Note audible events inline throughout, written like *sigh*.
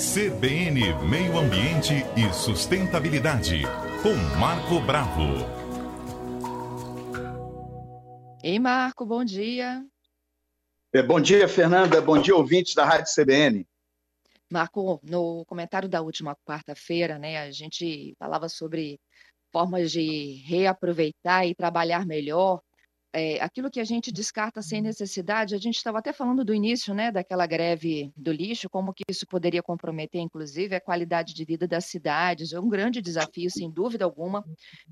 CBN Meio Ambiente e Sustentabilidade, com Marco Bravo. Ei, Marco, bom dia. É, bom dia, Fernanda. Bom dia, ouvintes da Rádio CBN. Marco, no comentário da última quarta-feira, né, a gente falava sobre formas de reaproveitar e trabalhar melhor é, aquilo que a gente descarta sem necessidade, a gente estava até falando do início, né, daquela greve do lixo, como que isso poderia comprometer, inclusive, a qualidade de vida das cidades. É um grande desafio, sem dúvida alguma,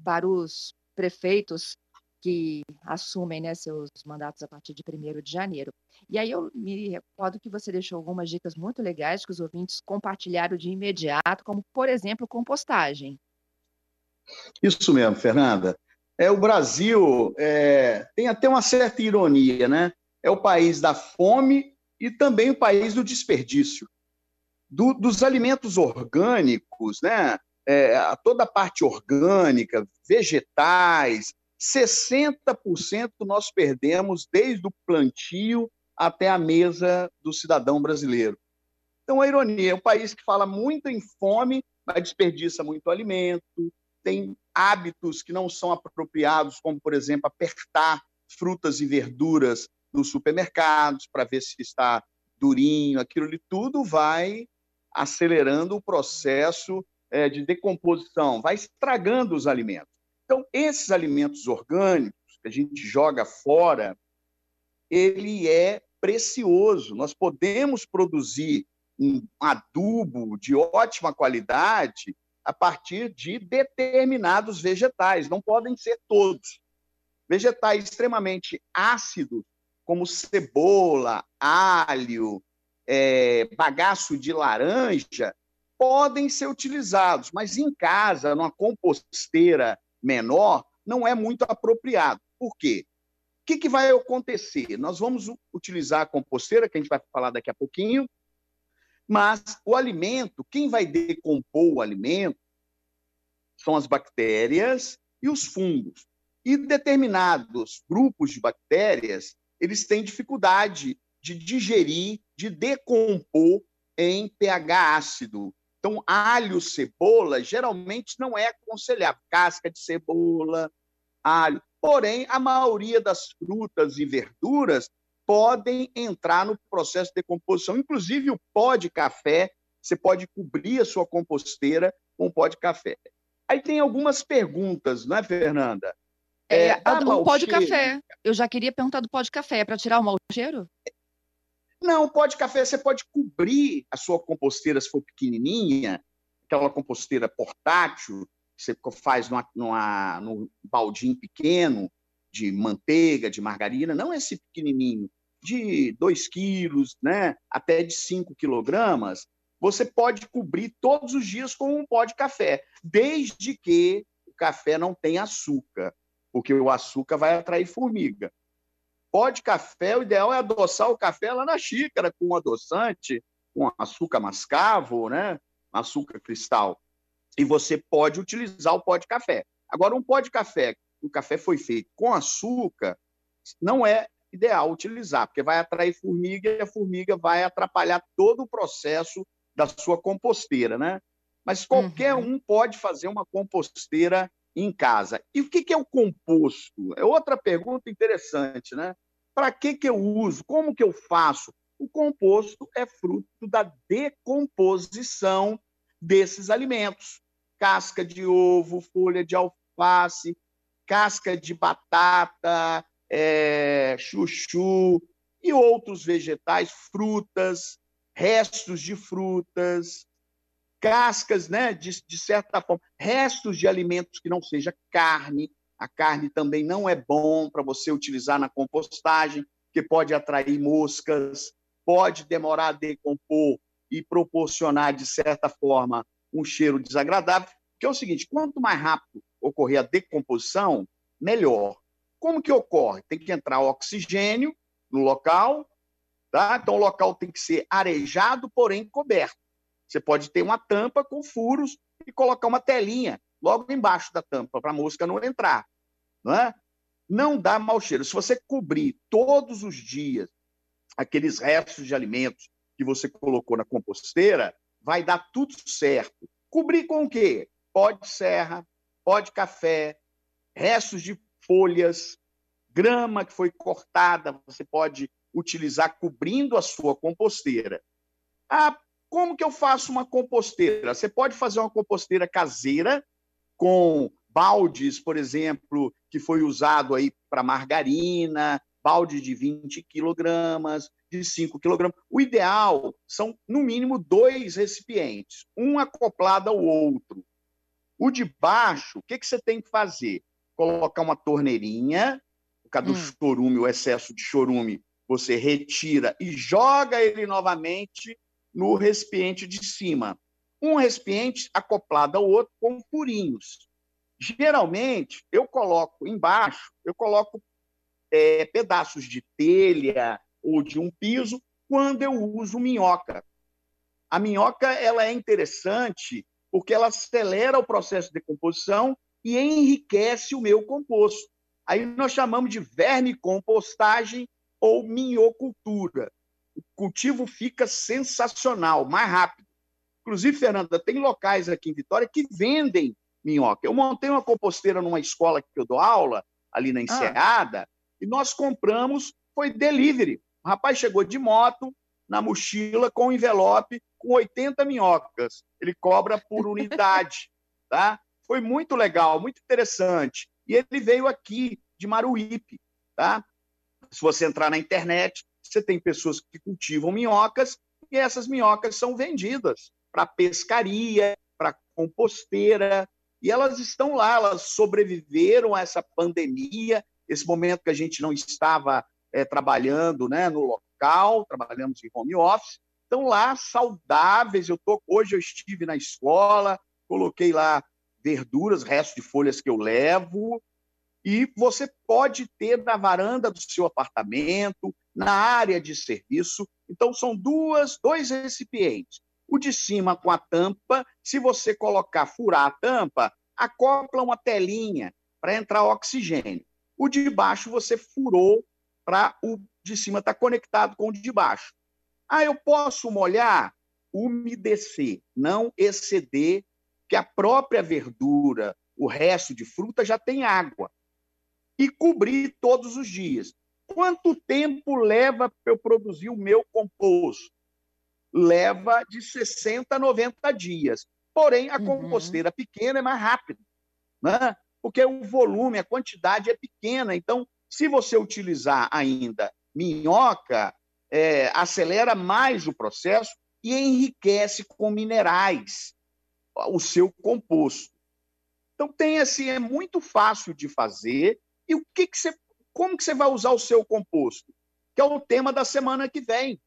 para os prefeitos que assumem né, seus mandatos a partir de 1 de janeiro. E aí eu me recordo que você deixou algumas dicas muito legais que os ouvintes compartilharam de imediato, como, por exemplo, compostagem. Isso mesmo, Fernanda. É, o Brasil é, tem até uma certa ironia, né? É o país da fome e também o país do desperdício. Do, dos alimentos orgânicos, né? É, toda a parte orgânica, vegetais, 60% nós perdemos desde o plantio até a mesa do cidadão brasileiro. Então, a ironia é um país que fala muito em fome, mas desperdiça muito alimento, tem hábitos que não são apropriados, como, por exemplo, apertar frutas e verduras nos supermercados para ver se está durinho, aquilo ali tudo vai acelerando o processo é, de decomposição, vai estragando os alimentos. Então, esses alimentos orgânicos que a gente joga fora, ele é precioso. Nós podemos produzir um adubo de ótima qualidade a partir de determinados vegetais, não podem ser todos. Vegetais extremamente ácidos, como cebola, alho, é, bagaço de laranja, podem ser utilizados, mas em casa, numa composteira menor, não é muito apropriado. Por quê? O que, que vai acontecer? Nós vamos utilizar a composteira, que a gente vai falar daqui a pouquinho, mas o alimento, quem vai decompor o alimento são as bactérias e os fungos. E determinados grupos de bactérias, eles têm dificuldade de digerir, de decompor em pH ácido. Então, alho, cebola, geralmente não é aconselhável. Casca de cebola, alho. Porém, a maioria das frutas e verduras podem entrar no processo de decomposição. Inclusive, o pó de café, você pode cobrir a sua composteira com pó de café. Aí tem algumas perguntas, não é, Fernanda? É, é o pó de café. Eu já queria perguntar do pó de café. É para tirar o mau cheiro? Não, o pó de café você pode cobrir a sua composteira se for pequenininha, aquela composteira portátil, que você faz numa, numa, num baldinho pequeno de manteiga, de margarina, não esse pequenininho de 2 quilos, né, até de 5 quilogramas, você pode cobrir todos os dias com um pó de café, desde que o café não tenha açúcar, porque o açúcar vai atrair formiga. Pó de café, o ideal é adoçar o café lá na xícara com adoçante, com açúcar mascavo, né, açúcar cristal. E você pode utilizar o pó de café. Agora, um pó de café, o café foi feito com açúcar, não é ideal utilizar, porque vai atrair formiga e a formiga vai atrapalhar todo o processo da sua composteira, né? Mas qualquer uhum. um pode fazer uma composteira em casa. E o que, é o composto? É outra pergunta interessante, né? Para que, que eu uso? Como que eu faço? O composto é fruto da decomposição desses alimentos. Casca de ovo, folha de alface, casca de batata, é, chuchu e outros vegetais, frutas, restos de frutas, cascas, né, de, de certa forma, restos de alimentos que não seja carne. A carne também não é bom para você utilizar na compostagem, que pode atrair moscas, pode demorar a decompor e proporcionar, de certa forma, um cheiro desagradável. Que é o seguinte: quanto mais rápido ocorrer a decomposição, melhor. Como que ocorre? Tem que entrar oxigênio no local, tá? Então o local tem que ser arejado, porém coberto. Você pode ter uma tampa com furos e colocar uma telinha logo embaixo da tampa para a mosca não entrar, não é? Não dá mau cheiro. Se você cobrir todos os dias aqueles restos de alimentos que você colocou na composteira, vai dar tudo certo. Cobrir com o quê? Pó de serra, pó de café, restos de folhas, grama que foi cortada, você pode utilizar cobrindo a sua composteira. Ah, como que eu faço uma composteira? Você pode fazer uma composteira caseira com baldes, por exemplo, que foi usado aí para margarina, balde de 20 quilogramas, de 5 quilogramas. O ideal são, no mínimo, dois recipientes, um acoplado ao outro. O de baixo, o que, que você tem que fazer? Colocar uma torneirinha, por causa hum. do chorume, o excesso de chorume, você retira e joga ele novamente no recipiente de cima. Um recipiente acoplado ao outro com furinhos. Geralmente, eu coloco embaixo, eu coloco é, pedaços de telha ou de um piso quando eu uso minhoca. A minhoca ela é interessante porque ela acelera o processo de decomposição e enriquece o meu composto. Aí nós chamamos de vermicompostagem ou minhocultura. O cultivo fica sensacional, mais rápido. Inclusive, Fernanda, tem locais aqui em Vitória que vendem minhoca. Eu montei uma composteira numa escola que eu dou aula, ali na. Enseada, ah. e nós compramos, foi delivery. O rapaz chegou de moto, na mochila, com um envelope, com 80 minhocas. Ele cobra por *laughs* unidade. tá? Foi muito legal, muito interessante. E ele veio aqui, de Maruípe. Tá? Se você entrar na internet, você tem pessoas que cultivam minhocas e essas minhocas são vendidas para pescaria, para composteira, e elas estão lá, elas sobreviveram a essa pandemia, esse momento que a gente não estava é, trabalhando né, no local, trabalhamos em home office, estão lá saudáveis. Eu tô, hoje eu estive na escola, coloquei lá verduras, restos de folhas que eu levo, e você pode ter na varanda do seu apartamento, na área de serviço. Então, são duas, dois recipientes. O de cima com a tampa, se você colocar, furar a tampa, acopla uma telinha para entrar oxigênio. O de baixo você furou para o de cima estar tá conectado com o de baixo. Ah, eu posso molhar, umedecer, não exceder, que a própria verdura, o resto de fruta já tem água. E cobrir todos os dias. Quanto tempo leva para eu produzir o meu composto? leva de 60 a 90 dias. Porém, a uhum. composteira pequena é mais rápida, né? porque o volume, a quantidade é pequena. Então, se você utilizar ainda minhoca, é, acelera mais o processo e enriquece com minerais o seu composto. Então, tem assim, é muito fácil de fazer. E o que, que você, como que você vai usar o seu composto? Que é o tema da semana que vem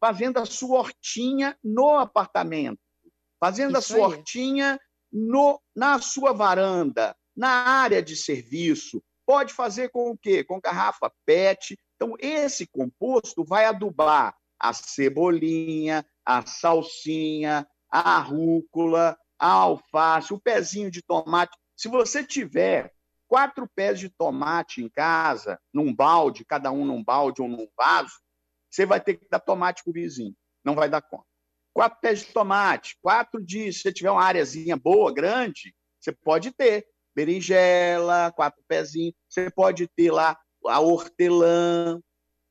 fazendo a sua hortinha no apartamento, fazendo Isso a sua aí. hortinha no, na sua varanda, na área de serviço. Pode fazer com o quê? Com garrafa PET. Então, esse composto vai adubar a cebolinha, a salsinha, a rúcula, a alface, o pezinho de tomate. Se você tiver quatro pés de tomate em casa, num balde, cada um num balde ou num vaso, você vai ter que dar tomate para o vizinho. Não vai dar conta. Quatro pés de tomate, quatro de. Se você tiver uma áreazinha boa, grande, você pode ter berinjela, quatro pezinhos. Você pode ter lá a hortelã,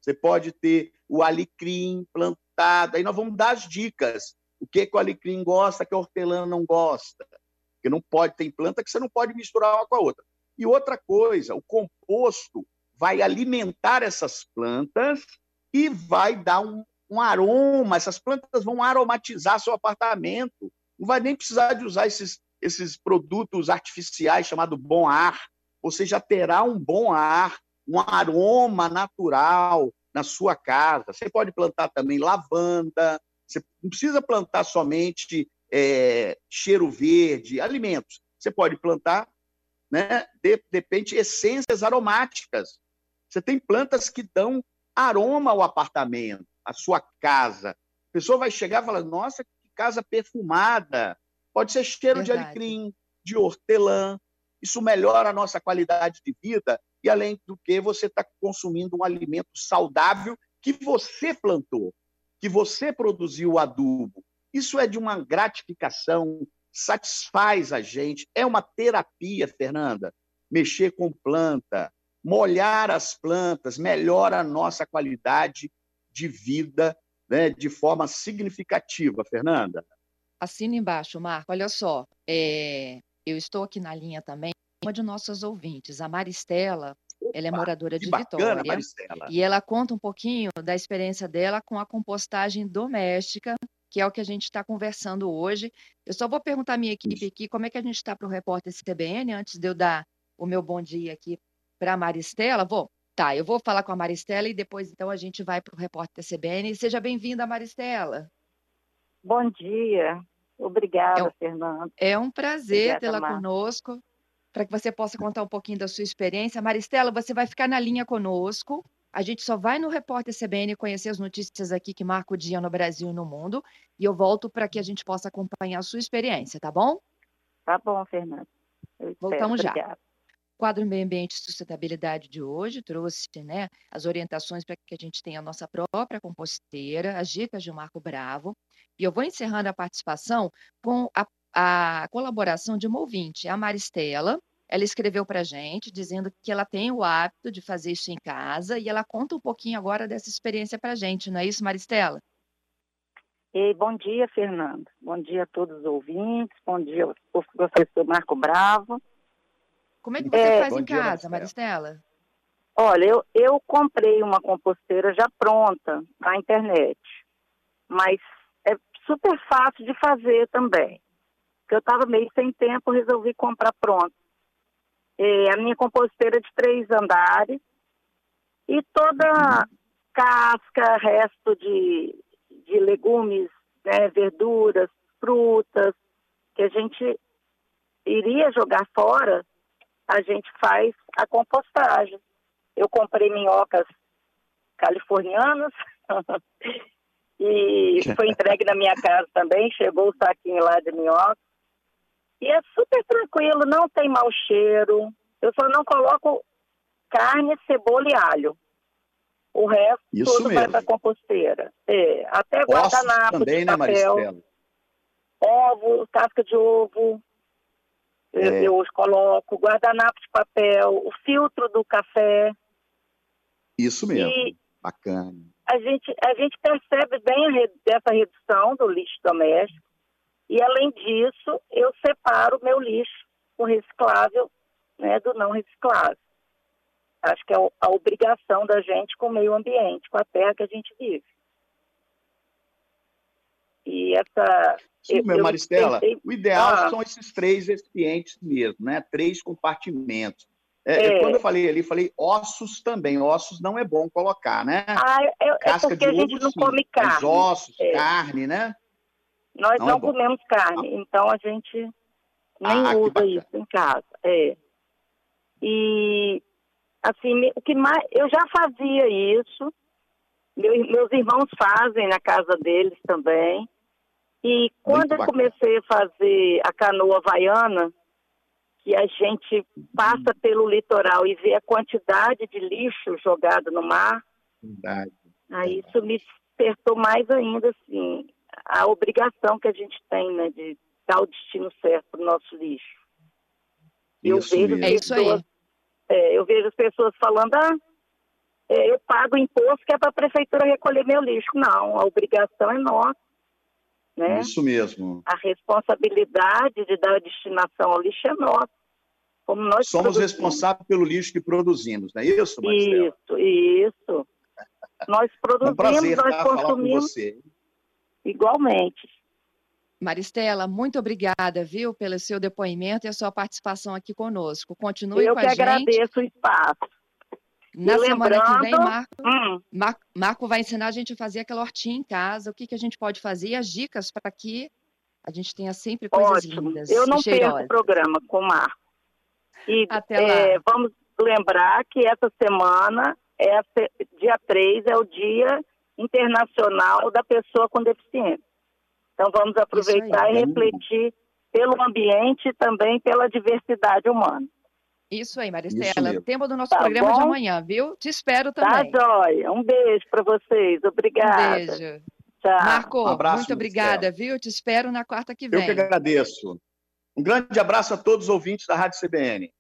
você pode ter o alecrim plantado. Aí nós vamos dar as dicas. O que, que o alecrim gosta, que a hortelã não gosta. Porque não pode, tem planta que você não pode misturar uma com a outra. E outra coisa, o composto vai alimentar essas plantas e vai dar um, um aroma, essas plantas vão aromatizar seu apartamento. Não vai nem precisar de usar esses, esses produtos artificiais chamados bom ar. Você já terá um bom ar, um aroma natural na sua casa. Você pode plantar também lavanda, você não precisa plantar somente é, cheiro verde, alimentos. Você pode plantar, né, de, de repente, essências aromáticas. Você tem plantas que dão aroma ao apartamento, a sua casa. A pessoa vai chegar e falar: nossa, que casa perfumada. Pode ser cheiro Verdade. de alecrim, de hortelã. Isso melhora a nossa qualidade de vida e, além do que, você está consumindo um alimento saudável que você plantou, que você produziu o adubo. Isso é de uma gratificação, satisfaz a gente, é uma terapia, Fernanda. Mexer com planta, molhar as plantas, melhora a nossa qualidade de vida né, de forma significativa, Fernanda. Assina embaixo, Marco. Olha só, é, eu estou aqui na linha também, uma de nossas ouvintes, a Maristela, ela é moradora de bacana, Vitória. Maristela. E ela conta um pouquinho da experiência dela com a compostagem doméstica, que é o que a gente está conversando hoje. Eu só vou perguntar à minha equipe aqui como é que a gente está para o repórter CBN, antes de eu dar o meu bom dia aqui para a Maristela. Vou. Tá, eu vou falar com a Maristela e depois então a gente vai para o repórter CBN. Seja bem-vinda, Maristela. Bom dia. Obrigada, é um, Fernando. É um prazer tê-la conosco para que você possa contar um pouquinho da sua experiência. Maristela, você vai ficar na linha conosco. A gente só vai no Repórter CBN conhecer as notícias aqui que marcam o dia no Brasil e no mundo. E eu volto para que a gente possa acompanhar a sua experiência, tá bom? Tá bom, Fernanda. Voltamos já. O quadro Meio Ambiente e Sustentabilidade de hoje trouxe né, as orientações para que a gente tenha a nossa própria composteira, as dicas de Marco Bravo. E eu vou encerrando a participação com a, a colaboração de uma ouvinte, a Maristela, ela escreveu para a gente dizendo que ela tem o hábito de fazer isso em casa e ela conta um pouquinho agora dessa experiência para a gente, não é isso, Maristela? E bom dia, Fernando. Bom dia a todos os ouvintes. Bom dia ao professor Marco Bravo. Como é que você é, faz em dia, casa, Maristela? Olha, eu, eu comprei uma composteira já pronta na internet, mas é super fácil de fazer também. Porque eu estava meio sem tempo, resolvi comprar pronto é, a minha composteira de três andares e toda casca, resto de, de legumes, né, verduras, frutas, que a gente iria jogar fora, a gente faz a compostagem. Eu comprei minhocas californianas *laughs* e foi entregue na minha casa também, chegou o saquinho lá de minhoca. E é super tranquilo, não tem mau cheiro. Eu só não coloco carne, cebola e alho. O resto Isso tudo mesmo. vai para composteira. É, até guardanapo também, de né, papel. Né, ovo, casca de ovo. É. Eu, eu hoje coloco guardanapo de papel, o filtro do café. Isso mesmo. E Bacana. A gente, a gente percebe bem essa redução do lixo doméstico e, além disso, eu separo o meu lixo, o reciclável, né, do não reciclável. Acho que é a obrigação da gente com o meio ambiente, com a terra que a gente vive. E essa. Sim, meu Maristela, pensei... o ideal ah. são esses três recipientes mesmo, né? Três compartimentos. É, é. Quando eu falei ali, falei ossos também. Ossos não é bom colocar, né? Ah, é, é porque de a gente ovo, não sim, come carne. ossos, é. carne, né? Nós não, não é comemos carne, então a gente nem ah, usa isso em casa. É. E assim, o que mais eu já fazia isso, meus, irmãos fazem na casa deles também. E quando eu comecei a fazer a canoa havaiana, que a gente passa uhum. pelo litoral e vê a quantidade de lixo jogado no mar, Verdade. aí isso me despertou mais ainda, assim, a obrigação que a gente tem, né, de dar o destino certo para o nosso lixo. Eu isso vejo é isso aí. É, eu vejo as pessoas falando, ah, é, eu pago imposto que é para a prefeitura recolher meu lixo. Não, a obrigação é nossa. Né? Isso mesmo. A responsabilidade de dar a destinação ao lixo é nossa. Como nós Somos responsáveis pelo lixo que produzimos, não é isso, Marcelo? Isso, isso. Nós produzimos, é um prazer, nós tá, consumimos. Igualmente. Maristela, muito obrigada, viu, pelo seu depoimento e a sua participação aqui conosco. Continue Eu com a gente. Eu que agradeço o espaço. Na e semana que vem, Marco, hum. Marco, Marco, vai ensinar a gente a fazer aquela hortinha em casa, o que, que a gente pode fazer e as dicas para que a gente tenha sempre coisas Ótimo. lindas. Eu não perco o programa com o Marco. E Até lá. É, vamos lembrar que essa semana, é dia 3, é o Dia Internacional da Pessoa com Deficiência. Então vamos aproveitar e refletir pelo ambiente e também pela diversidade humana. Isso aí, Maristela. Tempo do nosso tá programa bom? de amanhã, viu? Te espero tá também. Tá, joia. Um beijo para vocês. Obrigada. Um beijo. Tchau. Marco, um abraço, muito obrigada, viu? Eu te espero na quarta que vem. Eu que agradeço. Um grande abraço a todos os ouvintes da Rádio CBN.